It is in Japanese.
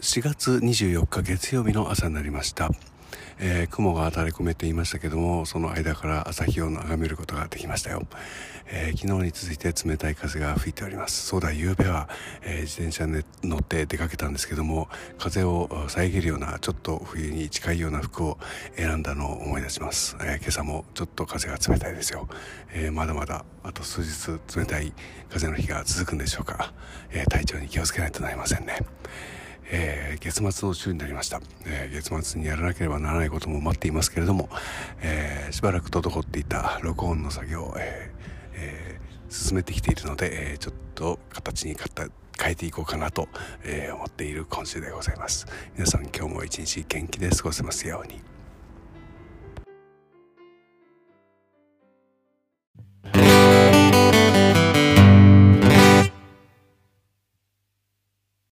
4月24日月曜日の朝になりました。えー、雲が垂れ込めていましたけども、その間から朝日を眺めることができましたよ。えー、昨日に続いて冷たい風が吹いております。そうだ、夕べは、えー、自転車に乗って出かけたんですけども、風を遮るような、ちょっと冬に近いような服を選んだのを思い出します。え今朝もちょっと風が冷たいですよ。えまだまだ、あと数日冷たい風の日が続くんでしょうか。え体調に気をつけないとなりませんね。えー、月末の週になりました、えー、月末にやらなければならないことも待っていますけれども、えー、しばらく滞っていた録音の作業を、ええ進めてきているので、えちょっと形に変えていこうかなと、え思っている今週でございます。皆さん今日も一日元気で過ごせますように。